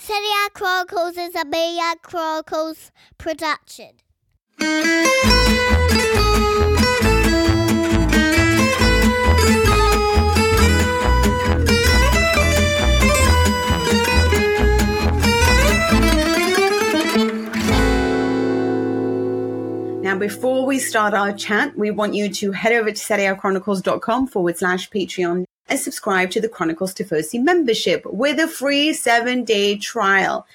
Serie A Chronicles is a Media Chronicles production. Now, before we start our chat, we want you to head over to serieachronicles.com forward slash Patreon and subscribe to the Chronicles Tifosi membership with a free seven day trial.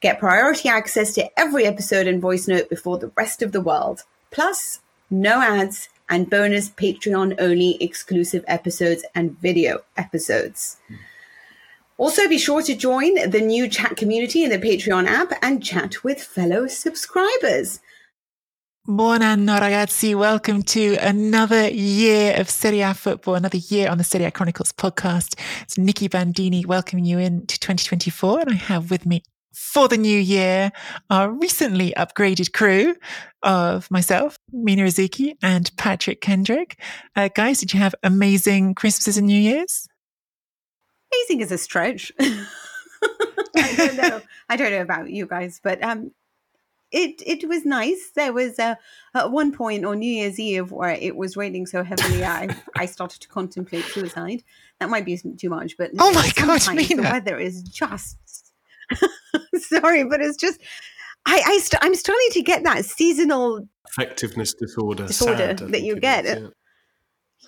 Get priority access to every episode and voice note before the rest of the world. Plus, no ads and bonus Patreon only exclusive episodes and video episodes. Also, be sure to join the new chat community in the Patreon app and chat with fellow subscribers. Buon anno, ragazzi. Welcome to another year of Serie A football, another year on the Serie A Chronicles podcast. It's Nicky Bandini welcoming you into 2024. And I have with me for the new year our recently upgraded crew of myself, Mina Rzouki and Patrick Kendrick. Uh, guys, did you have amazing Christmases and New Year's? Amazing is a stretch. I don't know. I don't know about you guys, but um, it it was nice. There was a at one point on New Year's Eve where it was raining so heavily, I I started to contemplate suicide. That might be too much, but oh my god, the weather is just sorry, but it's just I I st- I'm starting to get that seasonal affectiveness disorder disorder SAD, that you get. Is, yeah.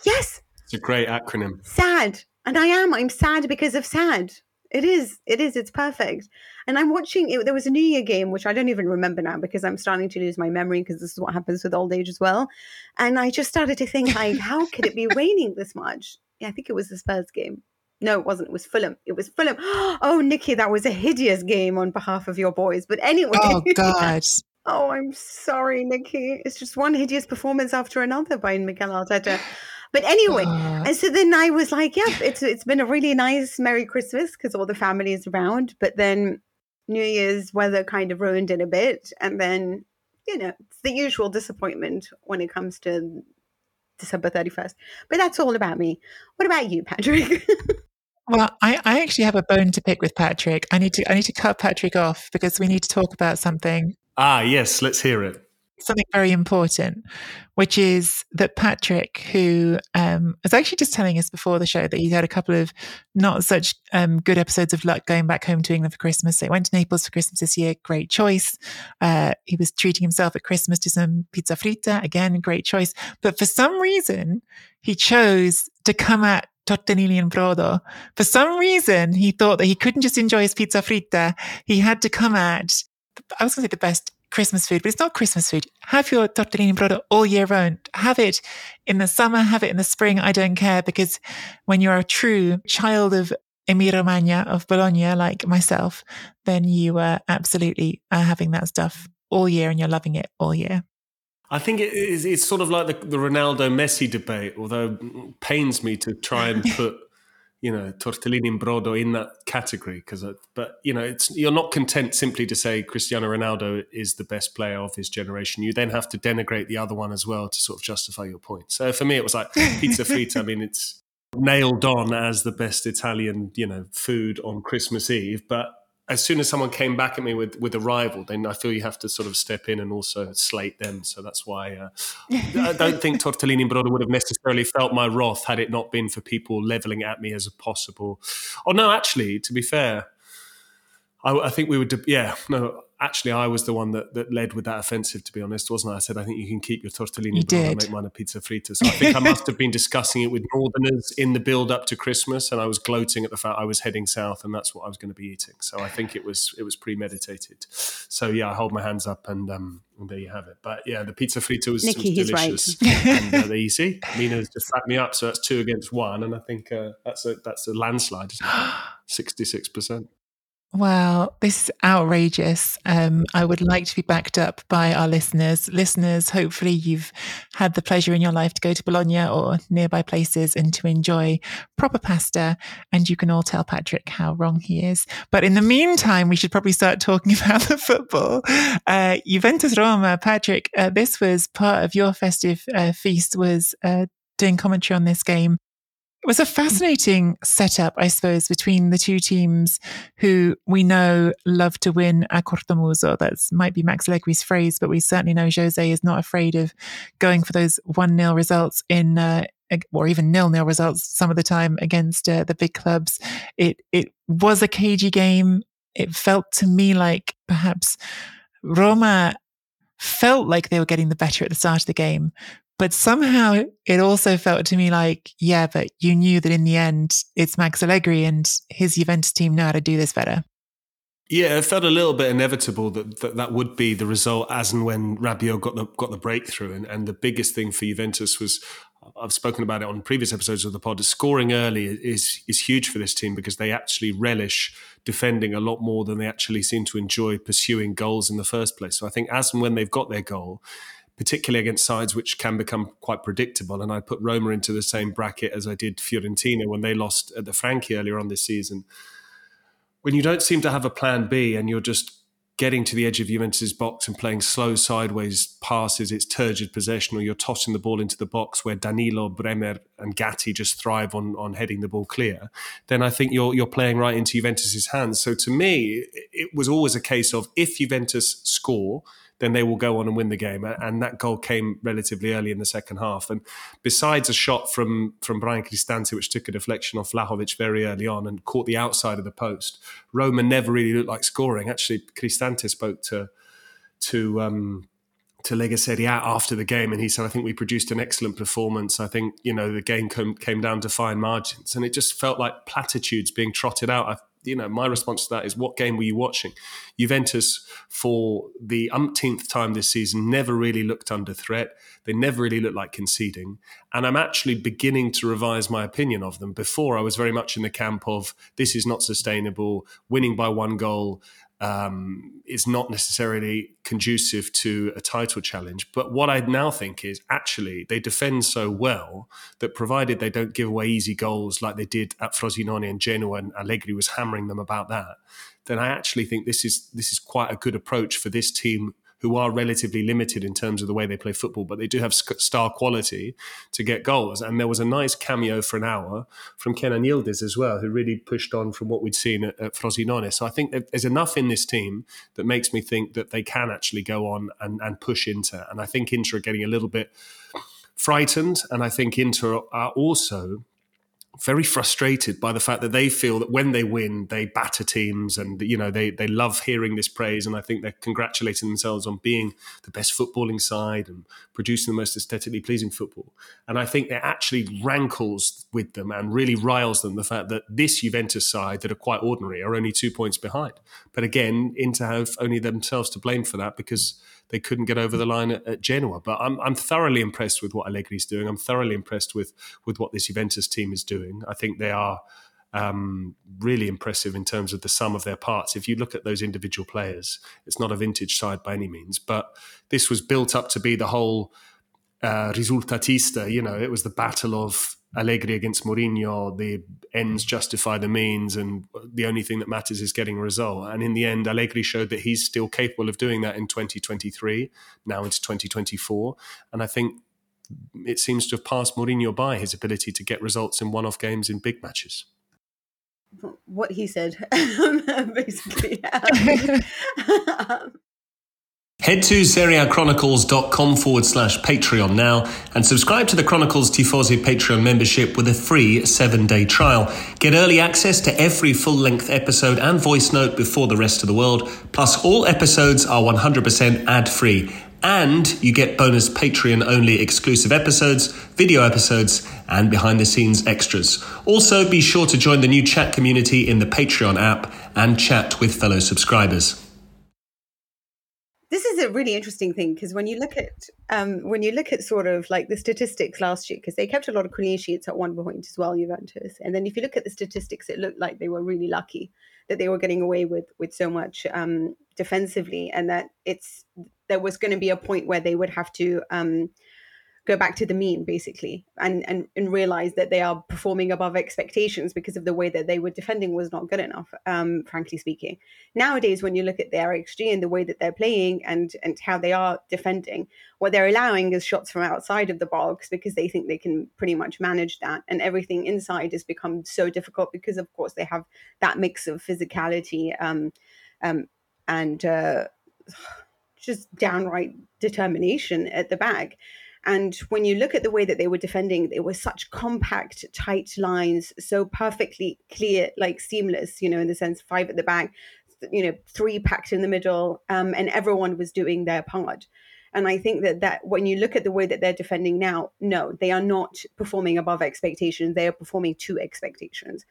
Yes, it's a great acronym. Sad, and I am. I'm sad because of sad. It is. It is. It's perfect. And I'm watching it. There was a New Year game, which I don't even remember now because I'm starting to lose my memory because this is what happens with old age as well. And I just started to think, like, how could it be raining this much? Yeah, I think it was the Spurs game. No, it wasn't. It was Fulham. It was Fulham. Oh, Nicky, that was a hideous game on behalf of your boys. But anyway. Oh, God. oh, I'm sorry, Nicky. It's just one hideous performance after another by Mikel Arteta. But anyway, uh, and so then I was like, yeah, it's it's been a really nice Merry Christmas because all the family is around. But then New Year's weather kind of ruined it a bit, and then you know it's the usual disappointment when it comes to December thirty first. But that's all about me. What about you, Patrick? Well, I, I actually have a bone to pick with Patrick. I need to I need to cut Patrick off because we need to talk about something. Ah, yes, let's hear it something very important, which is that Patrick, who um, was actually just telling us before the show that he had a couple of not such um, good episodes of luck going back home to England for Christmas. So he went to Naples for Christmas this year. Great choice. Uh, he was treating himself at Christmas to some pizza fritta. Again, great choice. But for some reason, he chose to come at tortellini and brodo. For some reason, he thought that he couldn't just enjoy his pizza fritta. He had to come at, I was going to say the best Christmas food, but it's not Christmas food. Have your tortellini brodo all year round. Have it in the summer, have it in the spring. I don't care because when you're a true child of Emilia Romagna of Bologna, like myself, then you are absolutely are having that stuff all year and you're loving it all year. I think it is, it's sort of like the, the Ronaldo Messi debate, although it pains me to try and put you know tortellini and brodo in that category because uh, but you know it's you're not content simply to say Cristiano Ronaldo is the best player of his generation. You then have to denigrate the other one as well to sort of justify your point. So for me it was like pizza fritta. I mean it's nailed on as the best Italian you know food on Christmas Eve but as soon as someone came back at me with with a rival, then I feel you have to sort of step in and also slate them. So that's why uh, I don't think Tortellini Brodo would have necessarily felt my wrath had it not been for people leveling at me as a possible. Oh no, actually, to be fair, I, I think we would. Yeah, no, actually, I was the one that, that led with that offensive, to be honest, wasn't I? I said, I think you can keep your tortellini, you but make mine a pizza fritta. So I think I must have been discussing it with Northerners in the build up to Christmas, and I was gloating at the fact I was heading south, and that's what I was going to be eating. So I think it was it was premeditated. So yeah, I hold my hands up, and, um, and there you have it. But yeah, the pizza fritta was, Nicky, was delicious. Right. and uh, you see, Mina's just backed me up, so that's two against one, and I think uh, that's a that's a landslide, sixty six percent. Well, this is outrageous. Um, I would like to be backed up by our listeners. Listeners, hopefully you've had the pleasure in your life to go to Bologna or nearby places and to enjoy proper pasta. And you can all tell Patrick how wrong he is. But in the meantime, we should probably start talking about the football. Uh, Juventus Roma, Patrick, uh, this was part of your festive uh, feast was uh, doing commentary on this game. It was a fascinating setup, I suppose, between the two teams who we know love to win a cortomuso. That might be Max Allegri's phrase, but we certainly know Jose is not afraid of going for those 1 0 results in, uh, or even nil nil results some of the time against uh, the big clubs. It, it was a cagey game. It felt to me like perhaps Roma felt like they were getting the better at the start of the game, but somehow it also felt to me like, yeah, but you knew that in the end, it's Max Allegri and his Juventus team know how to do this better. Yeah, it felt a little bit inevitable that that, that would be the result as and when Rabiot got the got the breakthrough. And, and the biggest thing for Juventus was I've spoken about it on previous episodes of the pod. Scoring early is is huge for this team because they actually relish defending a lot more than they actually seem to enjoy pursuing goals in the first place. So I think as and when they've got their goal, particularly against sides which can become quite predictable. And I put Roma into the same bracket as I did Fiorentina when they lost at the Franchi earlier on this season. When you don't seem to have a plan B and you're just getting to the edge of Juventus' box and playing slow sideways passes, it's turgid possession, or you're tossing the ball into the box where Danilo, Bremer, and Gatti just thrive on on heading the ball clear, then I think you're you're playing right into Juventus' hands. So to me, it was always a case of if Juventus score – then they will go on and win the game. And that goal came relatively early in the second half. And besides a shot from from Bryan Cristante, which took a deflection off Vlahovic very early on and caught the outside of the post, Roma never really looked like scoring. Actually, Cristante spoke to to um, to Lega Serie A after the game, and he said, "I think we produced an excellent performance. I think you know the game came, came down to fine margins, and it just felt like platitudes being trotted out. I you know, my response to that is what game were you watching? Juventus, for the umpteenth time this season, never really looked under threat. They never really looked like conceding. And I'm actually beginning to revise my opinion of them. Before, I was very much in the camp of this is not sustainable, winning by one goal um, is not necessarily conducive to a title challenge. But what I now think is actually they defend so well that provided they don't give away easy goals like they did at Frosinone and Genoa, and Allegri was hammering them about that, then I actually think this is this is quite a good approach for this team who are relatively limited in terms of the way they play football, but they do have star quality to get goals. And there was a nice cameo for an hour from Kenan Yildiz as well, who really pushed on from what we'd seen at, at Frosinone. So I think there's enough in this team that makes me think that they can actually go on and, and push Inter. And I think Inter are getting a little bit frightened. And I think Inter are also very frustrated by the fact that they feel that when they win, they batter teams, and you know they they love hearing this praise, and I think they're congratulating themselves on being the best footballing side and producing the most aesthetically pleasing football. And I think it actually rankles with them and really riles them the fact that this Juventus side that are quite ordinary are only two points behind. But again, Inter have only themselves to blame for that because they couldn't get over the line at, at Genoa. But I'm, I'm thoroughly impressed with what Allegri's doing. I'm thoroughly impressed with with what this Juventus team is doing. I think they are um, really impressive in terms of the sum of their parts. If you look at those individual players, it's not a vintage side by any means, but this was built up to be the whole uh, risultatista. You know, it was the battle of Allegri against Mourinho, the ends justify the means, and the only thing that matters is getting a result. And in the end, Allegri showed that he's still capable of doing that in 2023, now into 2024. And I think it seems to have passed Mourinho by his ability to get results in one off games in big matches. What he said, basically. Um, Head to SerieAchronicles.com forward slash Patreon now and subscribe to the Chronicles Tifosi Patreon membership with a free seven day trial. Get early access to every full length episode and voice note before the rest of the world. Plus, all episodes are 100% ad free. And you get bonus Patreon only exclusive episodes, video episodes, and behind the scenes extras. Also, be sure to join the new chat community in the Patreon app and chat with fellow subscribers. This is a really interesting thing because when you look at um, when you look at sort of like the statistics last year, because they kept a lot of clean sheets at one point as well, Juventus, and then if you look at the statistics, it looked like they were really lucky that they were getting away with with so much um, defensively, and that it's there was going to be a point where they would have to um, go back to the mean basically and, and and realize that they are performing above expectations because of the way that they were defending was not good enough um, frankly speaking. Nowadays when you look at the xg and the way that they're playing and and how they are defending what they're allowing is shots from outside of the box because they think they can pretty much manage that and everything inside has become so difficult because of course they have that mix of physicality um, um, and uh, just downright determination at the back and when you look at the way that they were defending, they were such compact, tight lines, so perfectly clear, like seamless, you know, in the sense five at the back, you know, three packed in the middle, um, and everyone was doing their part. And I think that that when you look at the way that they're defending now, no, they are not performing above expectations. They are performing to expectations,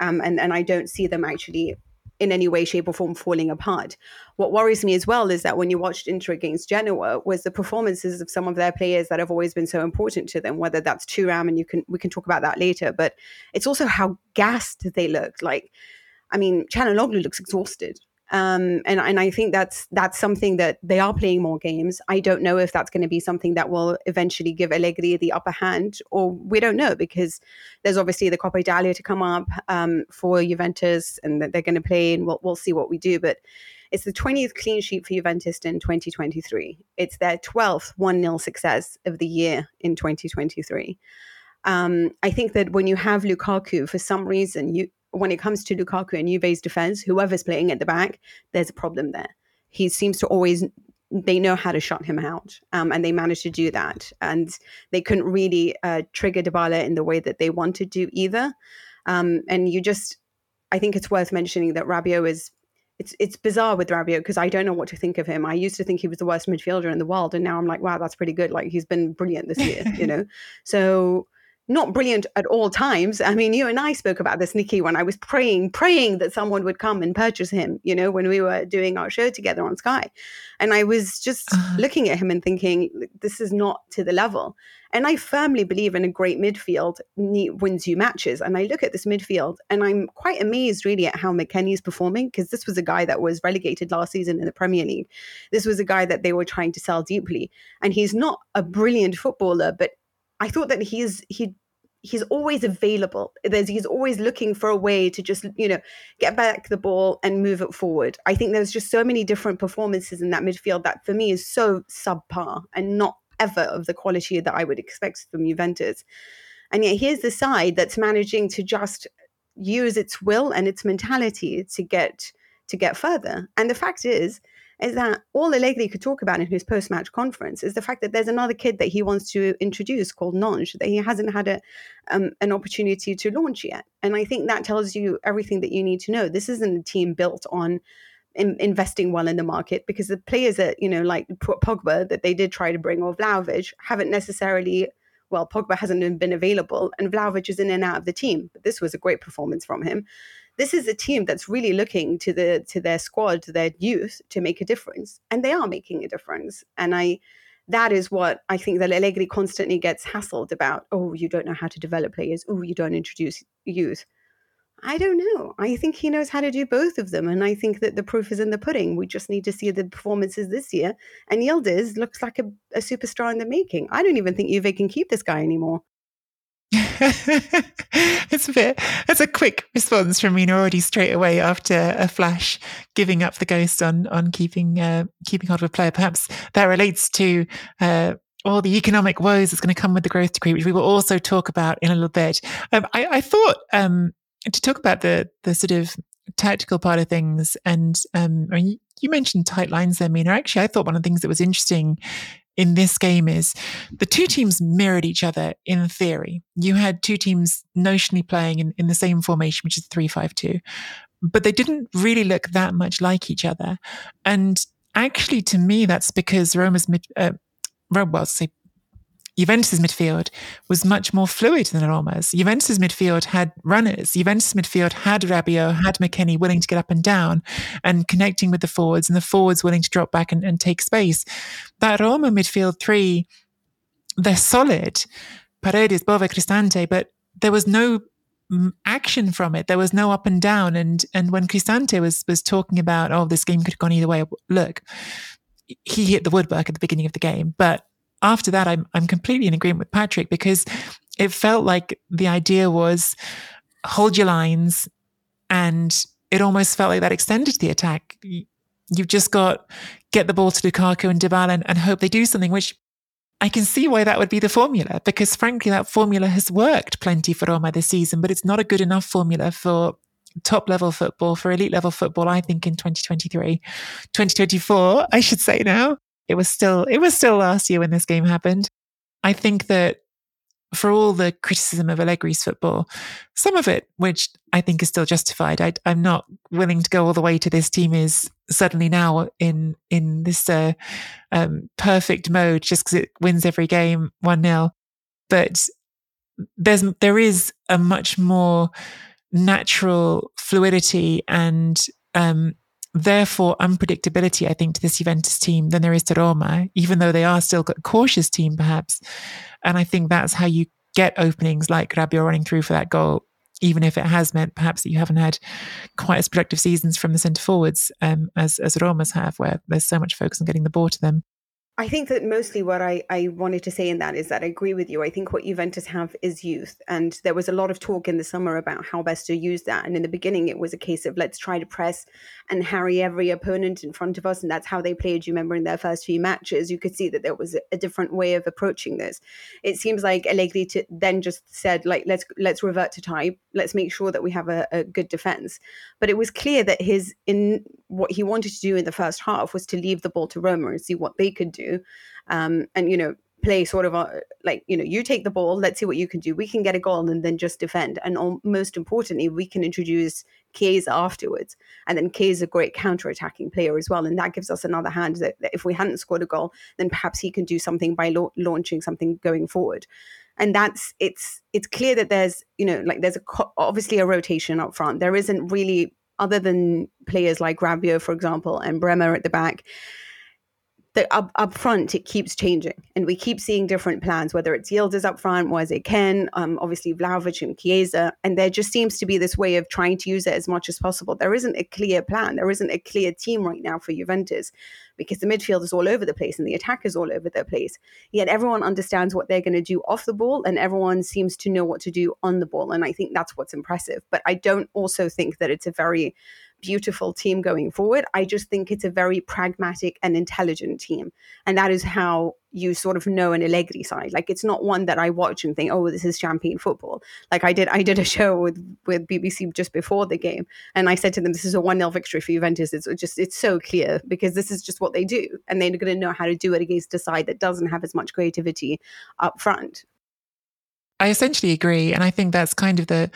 um, and and I don't see them actually in any way, shape, or form falling apart. What worries me as well is that when you watched Inter against Genoa, was the performances of some of their players that have always been so important to them. Whether that's Thuram, and you can we can talk about that later, but it's also how gassed they look. Like, I mean, Calhanoglu looks exhausted. Um, and and I think that's that's something that they are playing more games. I don't know if that's going to be something that will eventually give Allegri the upper hand, or we don't know because there's obviously the Coppa Italia to come up um, for Juventus, and that they're going to play, and we'll we'll see what we do. But it's the 20th clean sheet for Juventus in 2023. It's their 12th 1 0 success of the year in 2023. Um, I think that when you have Lukaku, for some reason, you when it comes to Lukaku and Juve's defense, whoever's playing at the back, there's a problem there. He seems to always they know how to shut him out, um, and they managed to do that. And they couldn't really uh, trigger Dybala in the way that they wanted to either. Um, and you just, I think it's worth mentioning that Rabiot is. It's it's bizarre with Rabiot because I don't know what to think of him. I used to think he was the worst midfielder in the world, and now I'm like, wow, that's pretty good. Like he's been brilliant this year, you know. So not brilliant at all times. I mean, you and I spoke about this, Nicky, when I was praying, praying that someone would come and purchase him, you know, when we were doing our show together on Sky. And I was just uh-huh. looking at him and thinking, this is not to the level. And I firmly believe in a great midfield wins you matches. And I look at this midfield and I'm quite amazed really at how McKennie is performing because this was a guy that was relegated last season in the Premier League. This was a guy that they were trying to sell deeply. And he's not a brilliant footballer, but I thought that he's he he's always available. There's he's always looking for a way to just you know get back the ball and move it forward. I think there's just so many different performances in that midfield that for me is so subpar and not ever of the quality that I would expect from Juventus. And yet here's the side that's managing to just use its will and its mentality to get to get further. And the fact is is that all Allegri could talk about in his post match conference is the fact that there's another kid that he wants to introduce called Nonge that he hasn't had a, um, an opportunity to launch yet. And I think that tells you everything that you need to know. This isn't a team built on in, investing well in the market because the players that, you know, like Pogba that they did try to bring or Vlahovic haven't necessarily well, Pogba hasn't been available and Vlahovic is in and out of the team. But this was a great performance from him this is a team that's really looking to the to their squad, to their youth, to make a difference, and they are making a difference. And I, that is what I think that Allegri constantly gets hassled about. Oh, you don't know how to develop players. Oh, you don't introduce youth. I don't know. I think he knows how to do both of them. And I think that the proof is in the pudding. We just need to see the performances this year. And Yildiz looks like a, a superstar in the making. I don't even think Juve can keep this guy anymore. it's a bit that's a quick response from Mina already straight away after a flash giving up the ghost on on keeping uh, keeping hold of a player. Perhaps that relates to uh, all the economic woes that's going to come with the growth decree, which we will also talk about in a little bit. Um, I, I, thought um, to talk about the the sort of tactical part of things, and um, I mean, you mentioned tight lines there, Mina. Actually, I thought one of the things that was interesting in this game is the two teams mirrored each other in theory. You had two teams notionally playing in, in the same formation, which is 352, but they didn't really look that much like each other. And actually, to me, that's because Roma's mid, uh, well, say Juventus' midfield was much more fluid than Roma's. Juventus' midfield had runners. Juventus' midfield had Rabiot, had McKennie willing to get up and down and connecting with the forwards, and the forwards willing to drop back and, and take space. That Roma midfield three, they're solid. Paredes, Bove, Cristante, but there was no mm, action from it. There was no up and down. And and when Cristante was was talking about, oh, this game could have gone either way. Look, he hit the woodwork at the beginning of the game, but after that, I'm I'm completely in agreement with Patrick because it felt like the idea was hold your lines, and it almost felt like that extended the attack. You've just got get the ball to Lukaku and Dybala and, and hope they do something, which I can see why that would be the formula because, frankly, that formula has worked plenty for Roma this season, but it's not a good enough formula for top level football, for elite level football, I think in 2023. 2024, I should say now. It was still it was still last year when this game happened. I think that for all the criticism of Allegri's football, some of it, which I think is still justified, I, am not willing to go all the way to this team is suddenly now in in this uh, um, perfect mode just because it wins every game one 0 But there's there is a much more natural fluidity and um, therefore unpredictability, I think, to this Juventus team than there is to Roma, even though they are still a cautious team, perhaps. And I think that's how you get openings like Rabiot running through for that goal, even if it has meant perhaps that you haven't had quite as productive seasons from the centre forwards um, as, as Roma's have, where there's so much focus on getting the ball to them. I think that mostly what I, I wanted to say in that is that I agree with you. I think what Juventus have is youth. And there was a lot of talk in the summer about how best to use that. And in the beginning, it was a case of let's try to press and harry every opponent in front of us. And that's how they played. You remember in their first few matches, you could see that there was a different way of approaching this. It seems like Allegri to, then just said, like, let's let's revert to type. Let's make sure that we have a, a good defense. But it was clear that his in what he wanted to do in the first half was to leave the ball to Roma and see what they could do um, and you know play sort of a, like you know you take the ball let's see what you can do. We can get a goal and then just defend and most importantly we can introduce Chiesa afterwards and then is a great counter-attacking player as well and that gives us another hand that, that if we hadn't scored a goal then perhaps he can do something by lo- launching something going forward. And that's it's it's clear that there's you know like there's a obviously a rotation up front. There isn't really other than players like Rabiot for example and Bremer at the back that up, up front it keeps changing and we keep seeing different plans whether it's Yildiz up front was it Kean um, obviously Vlahovic and Chiesa and there just seems to be this way of trying to use it as much as possible. There isn't a clear plan. There isn't a clear team right now for Juventus because the midfield is all over the place and the attack is all over the place. Yet everyone understands what they're going to do off the ball and everyone seems to know what to do on the ball and I think that's what's impressive. But I don't also think that it's a very beautiful team going forward. I just think it's a very pragmatic and intelligent team. And that is how you sort of know an Allegri side. Like it's not one that I watch and think, oh, this is champion football. Like I did I did a show with with BBC just before the game and I said to them, this is a 1-0 victory for Juventus. It's just it's so clear because this is just what they do. And they're gonna know how to do it against a side that doesn't have as much creativity up front. I essentially agree, and I think that's kind of the,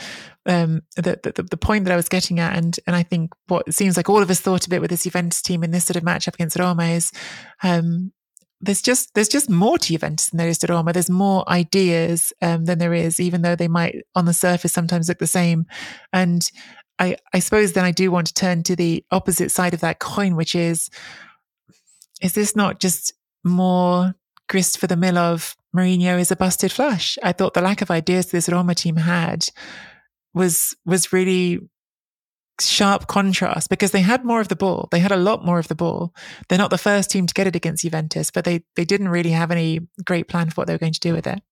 um, the, the the point that I was getting at, and and I think what seems like all of us thought of it with this Juventus team in this sort of matchup against Roma is, um, there's just there's just more to Juventus than there is to Roma. There's more ideas um, than there is, even though they might on the surface sometimes look the same. And I I suppose then I do want to turn to the opposite side of that coin, which is, is this not just more grist for the mill of Mourinho is a busted flush. I thought the lack of ideas this Roma team had was was really sharp contrast because they had more of the ball. They had a lot more of the ball. They're not the first team to get it against Juventus, but they they didn't really have any great plan for what they were going to do with it.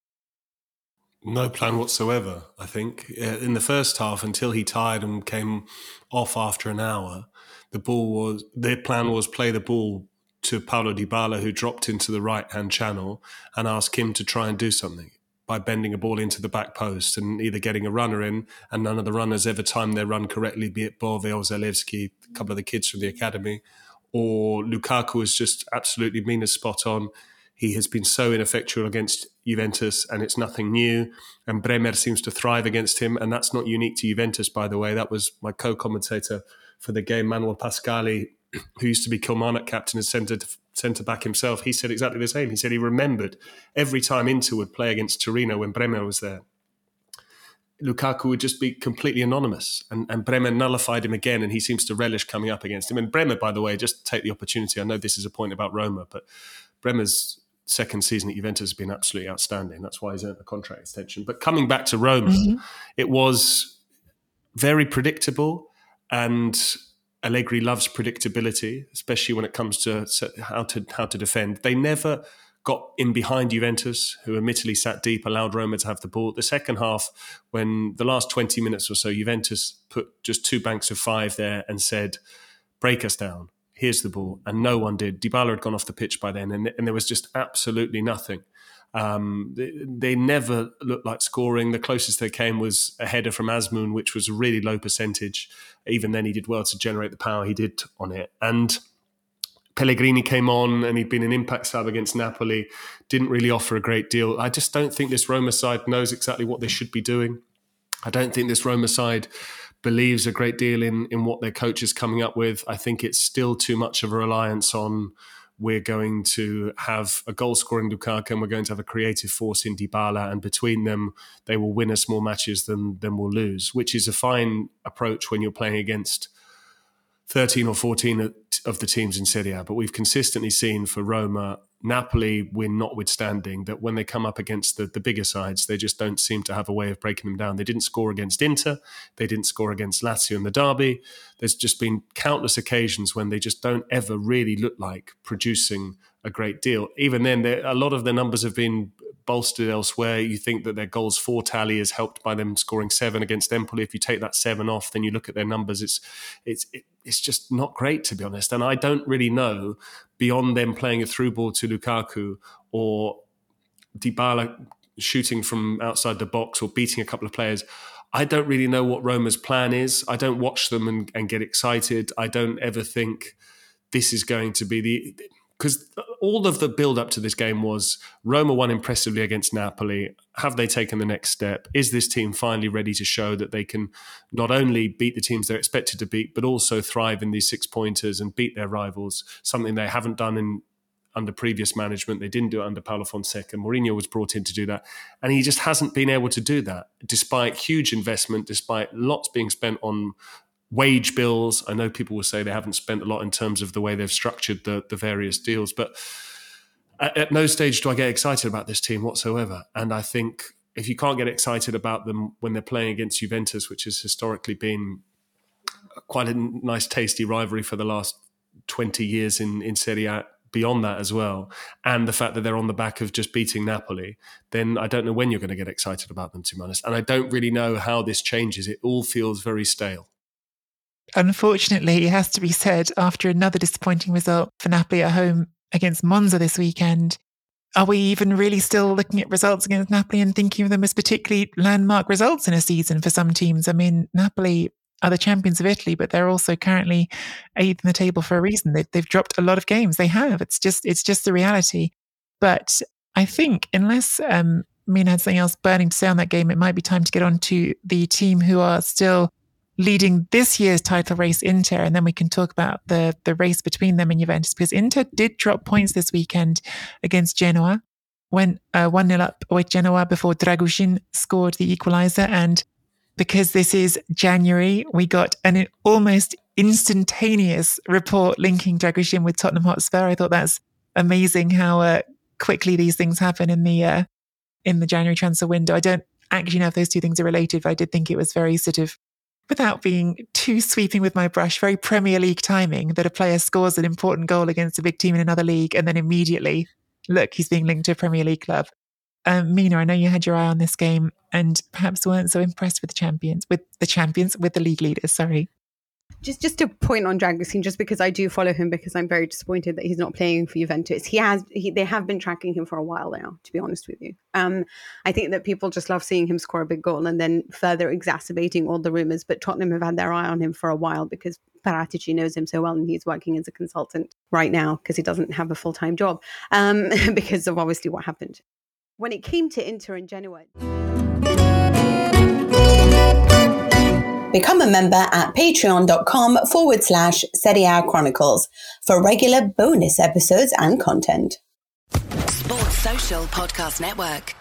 No plan whatsoever. I think uh, in the first half, until he tired and came off after an hour, the ball was their plan was play the ball to Paulo Dybala, who dropped into the right hand channel, and ask him to try and do something by bending a ball into the back post and either getting a runner in, and none of the runners ever timed their run correctly, be it Bove or Zalewski, a couple of the kids from the academy, or Lukaku has just absolutely been as spot on. He has been so ineffectual against Juventus, and it's nothing new. And Bremer seems to thrive against him, and that's not unique to Juventus, by the way. That was my co-commentator for the game, Manuel Pascali, who used to be Kilmarnock captain and centre centre back himself, he said exactly the same. He said he remembered every time Inter would play against Torino when Bremer was there. Lukaku would just be completely anonymous, and, and Bremer nullified him again, and he seems to relish coming up against him. And Bremer, by the way, just take the opportunity. I know this is a point about Roma, but Bremer's second season at Juventus has been absolutely outstanding. That's why he's earned a contract extension. But coming back to Roma, mm-hmm. it was very predictable, and Allegri loves predictability, especially when it comes to how to how to defend. They never got in behind Juventus, who admittedly sat deep, allowed Roma to have the ball. The second half, when the last 20 minutes or so, Juventus put just two banks of five there and said, break us down. Here's the ball. And no one did. Dybala had gone off the pitch by then, and, and there was just absolutely nothing. Um, they, they, never looked like scoring. The closest they came was a header from Azmoun, which was a really low percentage. Even then, he did well to generate the power he did on it. And Pellegrini came on and he'd been an impact sub against Napoli, didn't really offer a great deal. I just don't think this Roma side knows exactly what they should be doing. I don't think this Roma side believes a great deal in in what their coach is coming up with. I think it's still too much of a reliance on we're going to have a goal scoring Lukaku and we're going to have a creative force in Dybala, and between them, they will win us more matches than than we'll lose, which is a fine approach when you're playing against 13 or 14 of the teams in Serie A. But we've consistently seen for Roma, Napoli win notwithstanding, that when they come up against the, the bigger sides, they just don't seem to have a way of breaking them down. They didn't score against Inter. They didn't score against Lazio in the derby. There's just been countless occasions when they just don't ever really look like producing a great deal. Even then, a lot of their numbers have been bolstered elsewhere. You think that their goals for tally is helped by them scoring seven against Empoli. If you take that seven off, then you look at their numbers. It's it's it's just not great to be honest. And I don't really know beyond them playing a through ball to Lukaku or Dybala shooting from outside the box or beating a couple of players. I don't really know what Roma's plan is. I don't watch them and, and get excited. I don't ever think this is going to be the because all of the build up to this game was Roma won impressively against Napoli. Have they taken the next step? Is this team finally ready to show that they can not only beat the teams they're expected to beat, but also thrive in these six pointers and beat their rivals? Something they haven't done in under previous management. They didn't do it under Paulo Fonseca. Mourinho was brought in to do that. And he just hasn't been able to do that, despite huge investment, despite lots being spent on wage bills. I know people will say they haven't spent a lot in terms of the way they've structured the, the various deals, but at, at no stage do I get excited about this team whatsoever. And I think if you can't get excited about them when they're playing against Juventus, which has historically been quite a nice, tasty rivalry for the last 20 years in, in Serie A, beyond that as well, and the fact that they're on the back of just beating Napoli, then I don't know when you're going to get excited about them, to be honest. And I don't really know how this changes. It all feels very stale. Unfortunately, it has to be said, after another disappointing result for Napoli at home against Monza this weekend, are we even really still looking at results against Napoli and thinking of them as particularly landmark results in a season for some teams? I mean, Napoli are the champions of Italy, but they're also currently eighth in the table for a reason. They've, they've dropped a lot of games. They have. It's just it's just the reality. But I think unless um, Mina had something else burning to say on that game, it might be time to get on to the team who are still leading this year's title race, Inter, and then we can talk about the the race between them and Juventus because Inter did drop points this weekend against Genoa, went uh, one 0 up with Genoa before Dragushin scored the equaliser, and because this is January, we got an almost instantaneous report linking Dragushin with Tottenham Hotspur. I thought that's amazing how uh, quickly these things happen in the uh, in the January transfer window. I don't actually know if those two things are related, but I did think it was very sort of without being too sweeping with my brush, very Premier League timing that a player scores an important goal against a big team in another league and then immediately, look, he's being linked to a Premier League club. Um, Mina, I know you had your eye on this game and perhaps weren't so impressed with the champions, with the champions, with the league leaders. Sorry just just a point on Dragushin, just because I do follow him because I'm very disappointed that he's not playing for Juventus. He has he, they have been tracking him for a while now, to be honest with you. Um, I think that people just love seeing him score a big goal and then further exacerbating all the rumors. But Tottenham have had their eye on him for a while because Paratici knows him so well and he's working as a consultant right now because he doesn't have a full time job um, because of obviously what happened when it came to Inter and Genoa. Become a member at patreon.com forward slash Serie A Chronicles for regular bonus episodes and content. Sports Social Podcast Network.